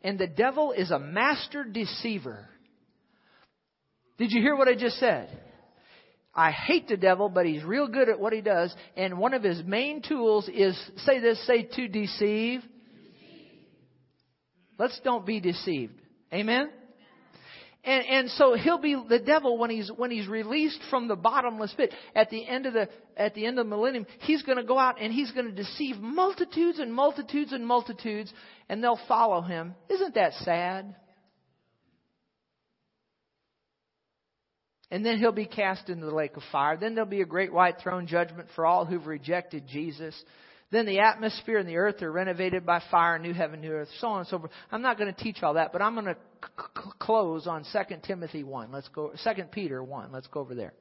And the devil is a master deceiver. Did you hear what I just said? I hate the devil, but he's real good at what he does. And one of his main tools is, say this, say to deceive, Let's don't be deceived. Amen? And, and so he'll be the devil when he's, when he's released from the bottomless pit at the end of the, at the end of the millennium. He's going to go out and he's going to deceive multitudes and multitudes and multitudes and they'll follow him. Isn't that sad? And then he'll be cast into the lake of fire. Then there'll be a great white throne judgment for all who've rejected Jesus. Then the atmosphere and the earth are renovated by fire, new heaven, new earth, so on and so forth. I'm not going to teach all that, but I'm going to c- close on 2 Timothy 1. Let's go, 2 Peter 1. Let's go over there.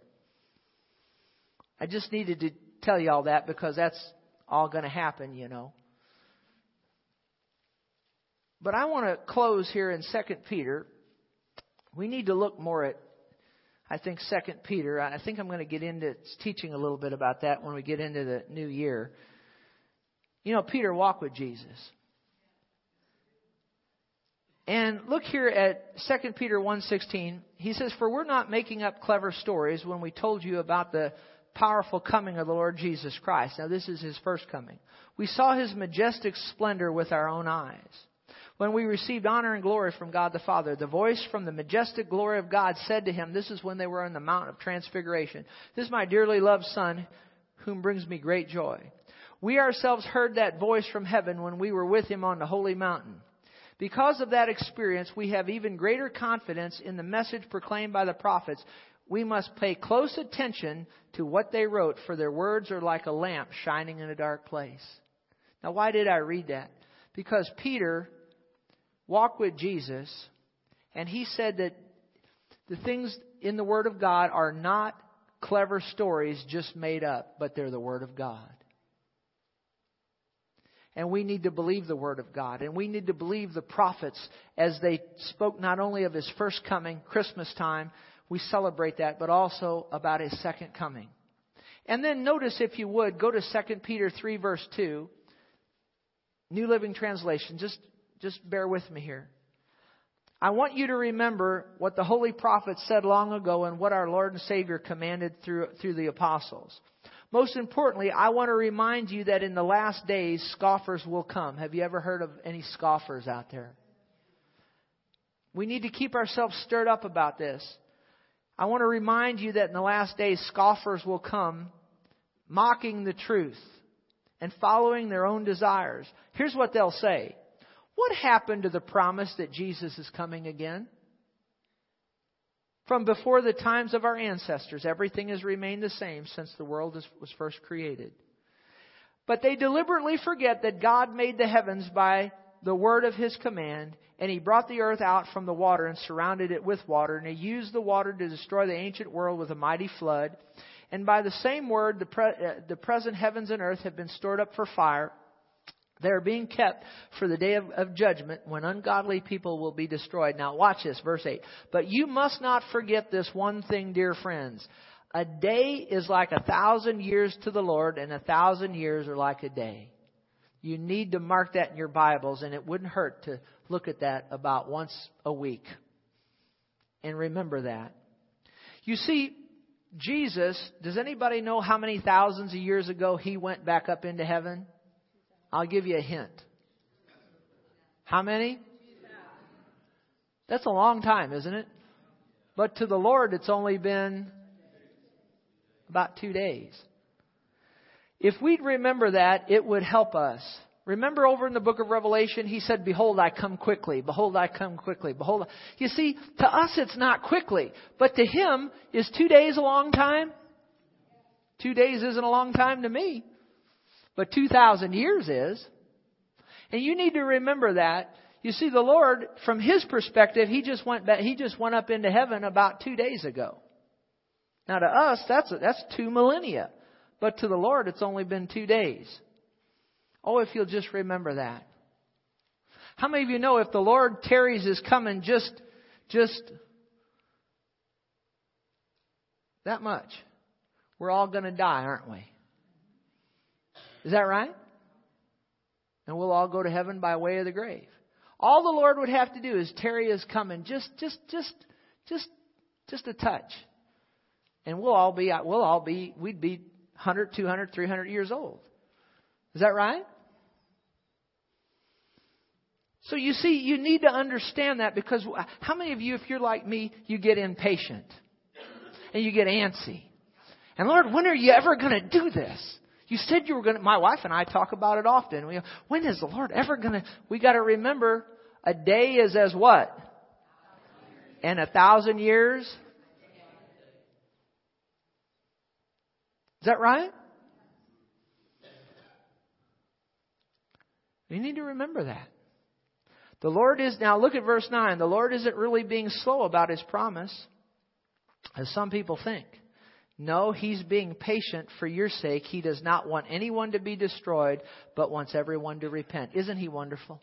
I just needed to tell you all that because that's all going to happen, you know. But I want to close here in 2 Peter. We need to look more at, I think, 2 Peter. I think I'm going to get into teaching a little bit about that when we get into the new year. You know, Peter walked with Jesus. And look here at 2 Peter 1:16. He says, "For we're not making up clever stories when we told you about the powerful coming of the Lord Jesus Christ. Now this is his first coming. We saw his majestic splendor with our own eyes. When we received honor and glory from God the Father, the voice from the majestic glory of God said to him, this is when they were on the Mount of Transfiguration, this is my dearly loved Son, whom brings me great joy. We ourselves heard that voice from heaven when we were with him on the holy mountain. Because of that experience, we have even greater confidence in the message proclaimed by the prophets we must pay close attention to what they wrote, for their words are like a lamp shining in a dark place. Now, why did I read that? Because Peter walked with Jesus, and he said that the things in the Word of God are not clever stories just made up, but they're the Word of God. And we need to believe the Word of God. And we need to believe the prophets as they spoke not only of His first coming, Christmas time, we celebrate that, but also about his second coming. And then notice, if you would, go to 2 Peter 3, verse 2, New Living Translation. Just, just bear with me here. I want you to remember what the holy prophets said long ago and what our Lord and Savior commanded through, through the apostles. Most importantly, I want to remind you that in the last days, scoffers will come. Have you ever heard of any scoffers out there? We need to keep ourselves stirred up about this. I want to remind you that in the last days, scoffers will come mocking the truth and following their own desires. Here's what they'll say What happened to the promise that Jesus is coming again? From before the times of our ancestors, everything has remained the same since the world was first created. But they deliberately forget that God made the heavens by the word of his command, and he brought the earth out from the water and surrounded it with water, and he used the water to destroy the ancient world with a mighty flood. And by the same word, the, pre- uh, the present heavens and earth have been stored up for fire. They are being kept for the day of, of judgment when ungodly people will be destroyed. Now watch this, verse 8. But you must not forget this one thing, dear friends. A day is like a thousand years to the Lord, and a thousand years are like a day. You need to mark that in your Bibles, and it wouldn't hurt to look at that about once a week. And remember that. You see, Jesus, does anybody know how many thousands of years ago he went back up into heaven? I'll give you a hint. How many? That's a long time, isn't it? But to the Lord, it's only been about two days. If we'd remember that, it would help us. Remember over in the book of Revelation, he said, Behold, I come quickly. Behold, I come quickly. Behold. You see, to us it's not quickly. But to him, is two days a long time? Two days isn't a long time to me. But 2,000 years is. And you need to remember that. You see, the Lord, from His perspective, He just went back, He just went up into heaven about two days ago. Now to us, that's, that's two millennia. But to the Lord, it's only been two days. Oh, if you'll just remember that. How many of you know if the Lord tarries his coming just, just that much, we're all going to die, aren't we? Is that right? And we'll all go to heaven by way of the grave. All the Lord would have to do is tarry his coming just, just, just, just, just a touch. And we'll all be, we'll all be, we'd be 100, 200, 300 years old. Is that right? So you see, you need to understand that because how many of you, if you're like me, you get impatient and you get antsy? And Lord, when are you ever going to do this? You said you were going to, my wife and I talk about it often. We, when is the Lord ever going to, we got to remember a day is as what? And a thousand years? Is that right? You need to remember that. The Lord is, now look at verse 9. The Lord isn't really being slow about His promise, as some people think. No, He's being patient for your sake. He does not want anyone to be destroyed, but wants everyone to repent. Isn't He wonderful?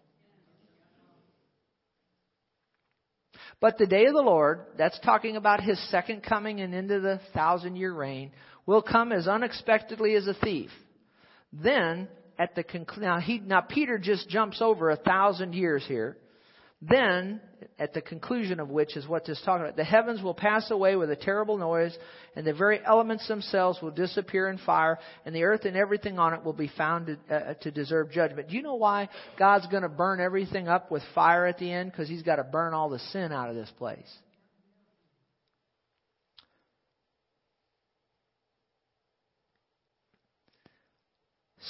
But the day of the Lord, that's talking about His second coming and into the thousand year reign, will come as unexpectedly as a thief. Then at the conclu- now now Peter just jumps over a thousand years here. Then, at the conclusion of which is what this is talking about, the heavens will pass away with a terrible noise, and the very elements themselves will disappear in fire, and the earth and everything on it will be found to, uh, to deserve judgment. Do you know why God's going to burn everything up with fire at the end? Because He's got to burn all the sin out of this place.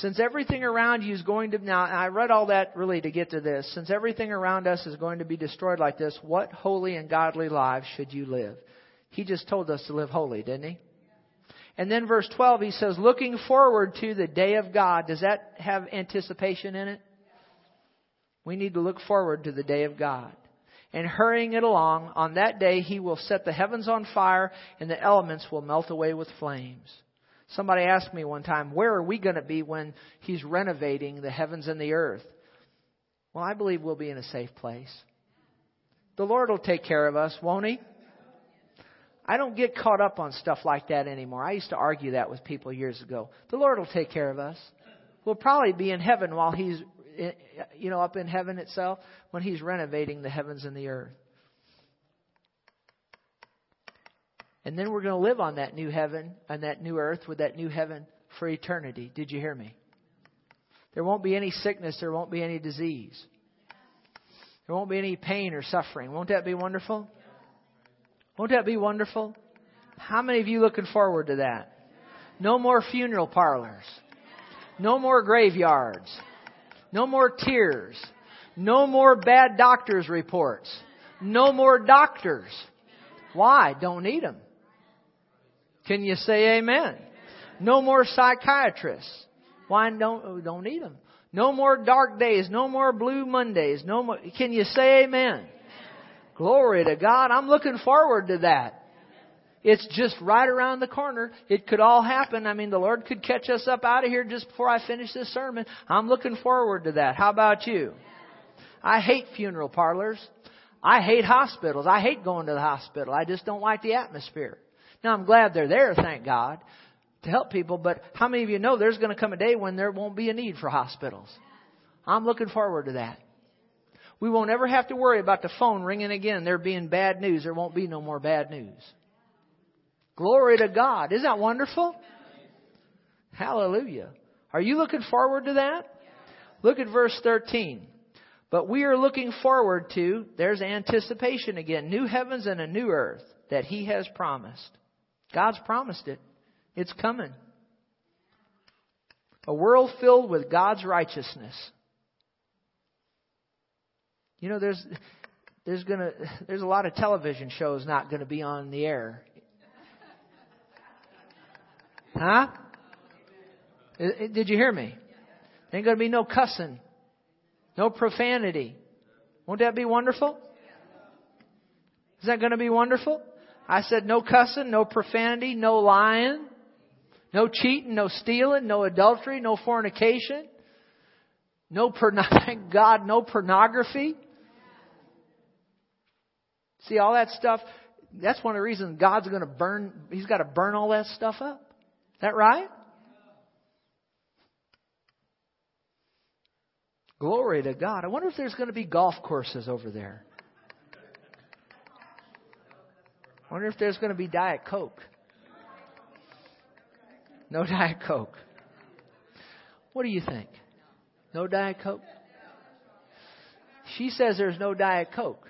Since everything around you is going to, now I read all that really to get to this. Since everything around us is going to be destroyed like this, what holy and godly lives should you live? He just told us to live holy, didn't he? And then verse 12, he says, looking forward to the day of God. Does that have anticipation in it? We need to look forward to the day of God. And hurrying it along, on that day he will set the heavens on fire and the elements will melt away with flames. Somebody asked me one time, where are we going to be when He's renovating the heavens and the earth? Well, I believe we'll be in a safe place. The Lord will take care of us, won't He? I don't get caught up on stuff like that anymore. I used to argue that with people years ago. The Lord will take care of us. We'll probably be in heaven while He's, eh, you know, up in heaven itself when He's renovating the heavens and the earth. And then we're going to live on that new heaven and that new earth with that new heaven for eternity. Did you hear me? There won't be any sickness. There won't be any disease. There won't be any pain or suffering. Won't that be wonderful? Won't that be wonderful? How many of you looking forward to that? No more funeral parlors. No more graveyards. No more tears. No more bad doctor's reports. No more doctors. Why? Don't need them. Can you say amen? No more psychiatrists. Why don't, oh, don't need them? No more dark days. No more blue Mondays. No more. Can you say amen? Glory to God. I'm looking forward to that. It's just right around the corner. It could all happen. I mean, the Lord could catch us up out of here just before I finish this sermon. I'm looking forward to that. How about you? I hate funeral parlors. I hate hospitals. I hate going to the hospital. I just don't like the atmosphere. Now I'm glad they're there, thank God, to help people, but how many of you know there's going to come a day when there won't be a need for hospitals? I'm looking forward to that. We won't ever have to worry about the phone ringing again, there being bad news. There won't be no more bad news. Glory to God. Isn't that wonderful? Hallelujah. Are you looking forward to that? Look at verse 13. But we are looking forward to, there's anticipation again, new heavens and a new earth that He has promised. God's promised it. It's coming. A world filled with God's righteousness. You know, there's there's gonna there's a lot of television shows not to be on the air. Huh? Did you hear me? Ain't going to be no cussing, no profanity. Won't that be wonderful? Is that to be wonderful? I said no cussing, no profanity, no lying, no cheating, no stealing, no adultery, no fornication, no thank God, no pornography. See all that stuff. That's one of the reasons God's going to burn. He's got to burn all that stuff up. Is that right? Glory to God. I wonder if there's going to be golf courses over there. I wonder if there's going to be Diet Coke. No Diet Coke. What do you think? No Diet Coke? She says there's no Diet Coke.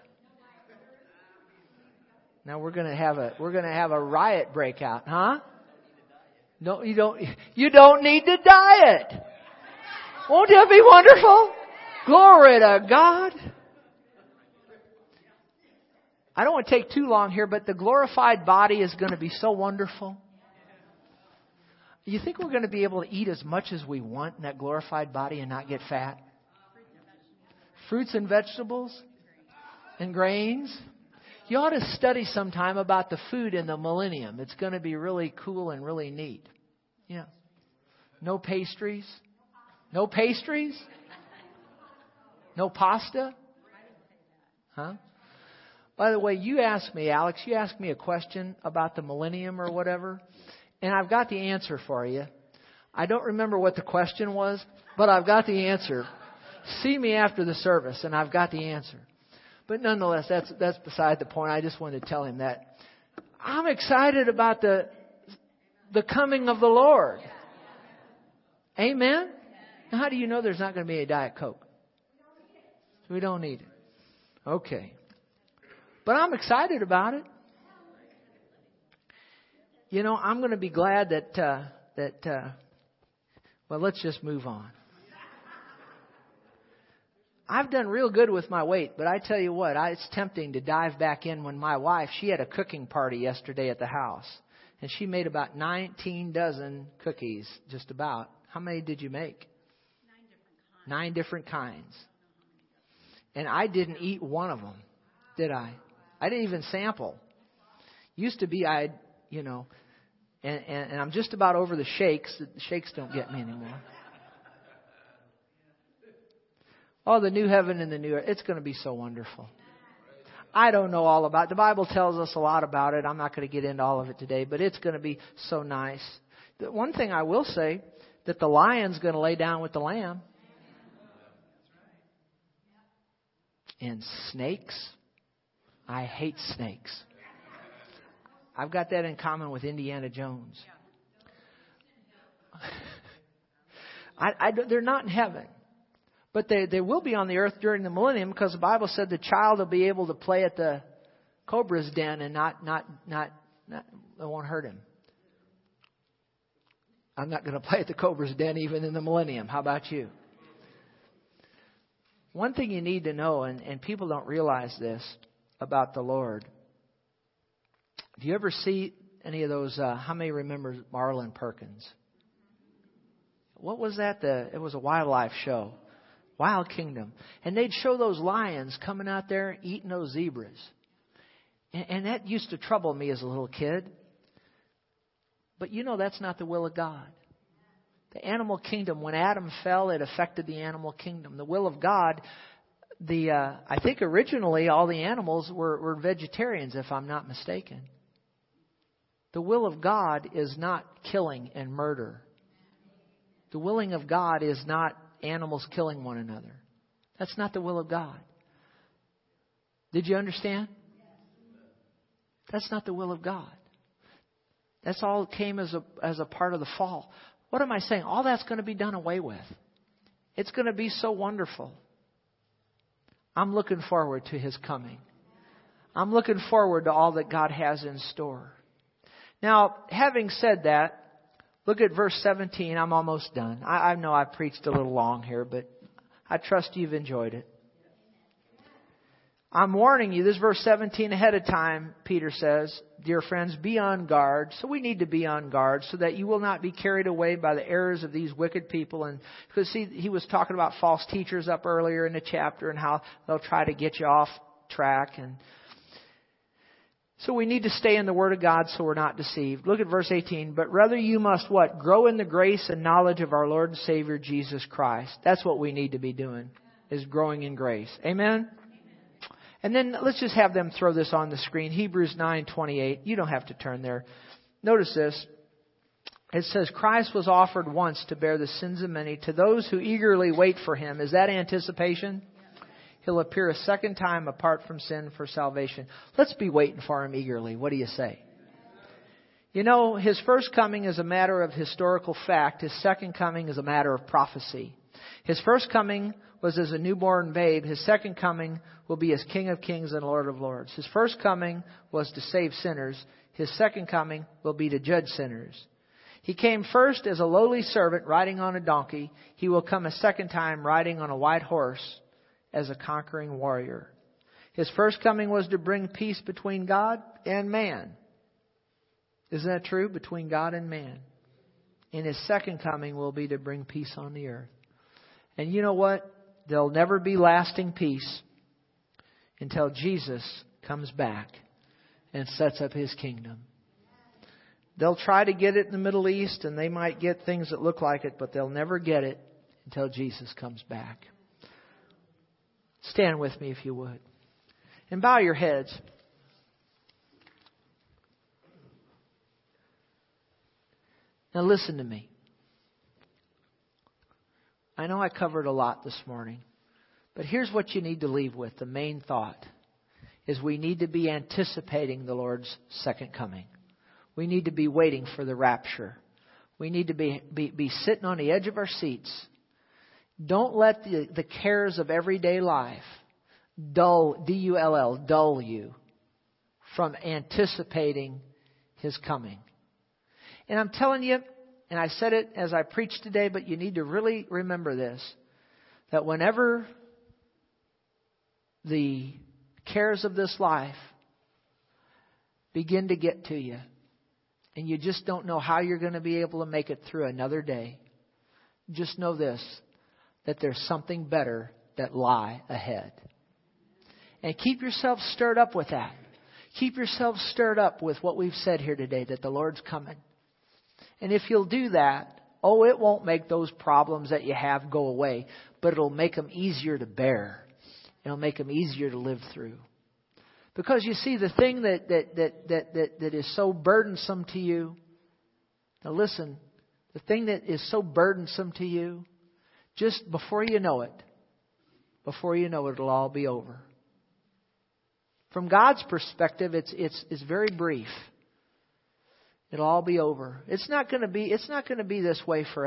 Now we're going to have a we're going to have a riot breakout, huh? No, you don't you don't need to diet. Won't that be wonderful? Glory to God. I don't want to take too long here, but the glorified body is going to be so wonderful. You think we're going to be able to eat as much as we want in that glorified body and not get fat? Fruits and vegetables and grains. You ought to study sometime about the food in the millennium. It's going to be really cool and really neat. Yeah. No pastries? No pastries? No pasta? Huh? By the way, you asked me, Alex, you asked me a question about the millennium or whatever, and I've got the answer for you. I don't remember what the question was, but I've got the answer. See me after the service, and I've got the answer. But nonetheless, that's that's beside the point. I just wanted to tell him that I'm excited about the the coming of the Lord. Amen. Now, how do you know there's not going to be a diet coke? We don't need it. Okay. But I'm excited about it. You know, I'm going to be glad that uh, that. Uh, well, let's just move on. I've done real good with my weight, but I tell you what, I, it's tempting to dive back in when my wife, she had a cooking party yesterday at the house, and she made about 19 dozen cookies, just about. How many did you make? Nine different kinds. Nine different kinds. And I didn't eat one of them, did I? I didn't even sample. Used to be I'd, you know, and, and, and I'm just about over the shakes. The shakes don't get me anymore. Oh, the new heaven and the new earth. It's going to be so wonderful. I don't know all about it. The Bible tells us a lot about it. I'm not going to get into all of it today, but it's going to be so nice. The one thing I will say that the lion's going to lay down with the lamb. And snakes I hate snakes. I've got that in common with Indiana Jones. I, I, they're not in heaven, but they, they will be on the earth during the millennium because the Bible said the child will be able to play at the cobra's den and not, not, not, not it won't hurt him. I'm not going to play at the cobra's den even in the millennium. How about you? One thing you need to know, and, and people don't realize this, about the Lord. Do you ever see any of those? Uh, how many remember Marlin Perkins? What was that? The it was a wildlife show, Wild Kingdom, and they'd show those lions coming out there eating those zebras, and, and that used to trouble me as a little kid. But you know that's not the will of God. The animal kingdom, when Adam fell, it affected the animal kingdom. The will of God the uh, I think originally all the animals were, were vegetarians, if I'm not mistaken. The will of God is not killing and murder. The willing of God is not animals killing one another. That's not the will of God. Did you understand? That's not the will of God. That's all came as a as a part of the fall. What am I saying? All that's going to be done away with. It's going to be so wonderful. I'm looking forward to his coming. I'm looking forward to all that God has in store. Now, having said that, look at verse 17. I'm almost done. I, I know I preached a little long here, but I trust you've enjoyed it. I'm warning you, this verse 17 ahead of time, Peter says, dear friends, be on guard. So we need to be on guard so that you will not be carried away by the errors of these wicked people. And because see, he was talking about false teachers up earlier in the chapter and how they'll try to get you off track. And so we need to stay in the Word of God so we're not deceived. Look at verse 18. But rather you must what? Grow in the grace and knowledge of our Lord and Savior Jesus Christ. That's what we need to be doing, is growing in grace. Amen? And then let's just have them throw this on the screen. Hebrews 9:28. You don't have to turn there. Notice this. It says Christ was offered once to bear the sins of many to those who eagerly wait for him. Is that anticipation? He'll appear a second time apart from sin for salvation. Let's be waiting for him eagerly. What do you say? You know, his first coming is a matter of historical fact. His second coming is a matter of prophecy. His first coming was as a newborn babe. His second coming will be as King of Kings and Lord of Lords. His first coming was to save sinners. His second coming will be to judge sinners. He came first as a lowly servant riding on a donkey. He will come a second time riding on a white horse as a conquering warrior. His first coming was to bring peace between God and man. Isn't that true? Between God and man. And His second coming will be to bring peace on the earth. And you know what? There'll never be lasting peace until Jesus comes back and sets up His kingdom. They'll try to get it in the Middle East and they might get things that look like it, but they'll never get it until Jesus comes back. Stand with me if you would. And bow your heads. Now listen to me. I know I covered a lot this morning, but here's what you need to leave with. The main thought is we need to be anticipating the Lord's second coming. We need to be waiting for the rapture. We need to be, be, be sitting on the edge of our seats. Don't let the, the cares of everyday life dull, D-U-L-L, dull you from anticipating His coming. And I'm telling you, and I said it as I preached today, but you need to really remember this, that whenever the cares of this life begin to get to you, and you just don't know how you're going to be able to make it through another day, just know this, that there's something better that lie ahead. And keep yourself stirred up with that. Keep yourself stirred up with what we've said here today, that the Lord's coming. And if you'll do that, oh, it won't make those problems that you have go away, but it'll make them easier to bear. It'll make them easier to live through. Because you see, the thing that, that, that, that, that, that is so burdensome to you, now listen, the thing that is so burdensome to you, just before you know it, before you know it, it'll all be over. From God's perspective, it's, it's, it's very brief. It'll all be over. It's not going to be, it's not going to be this way forever.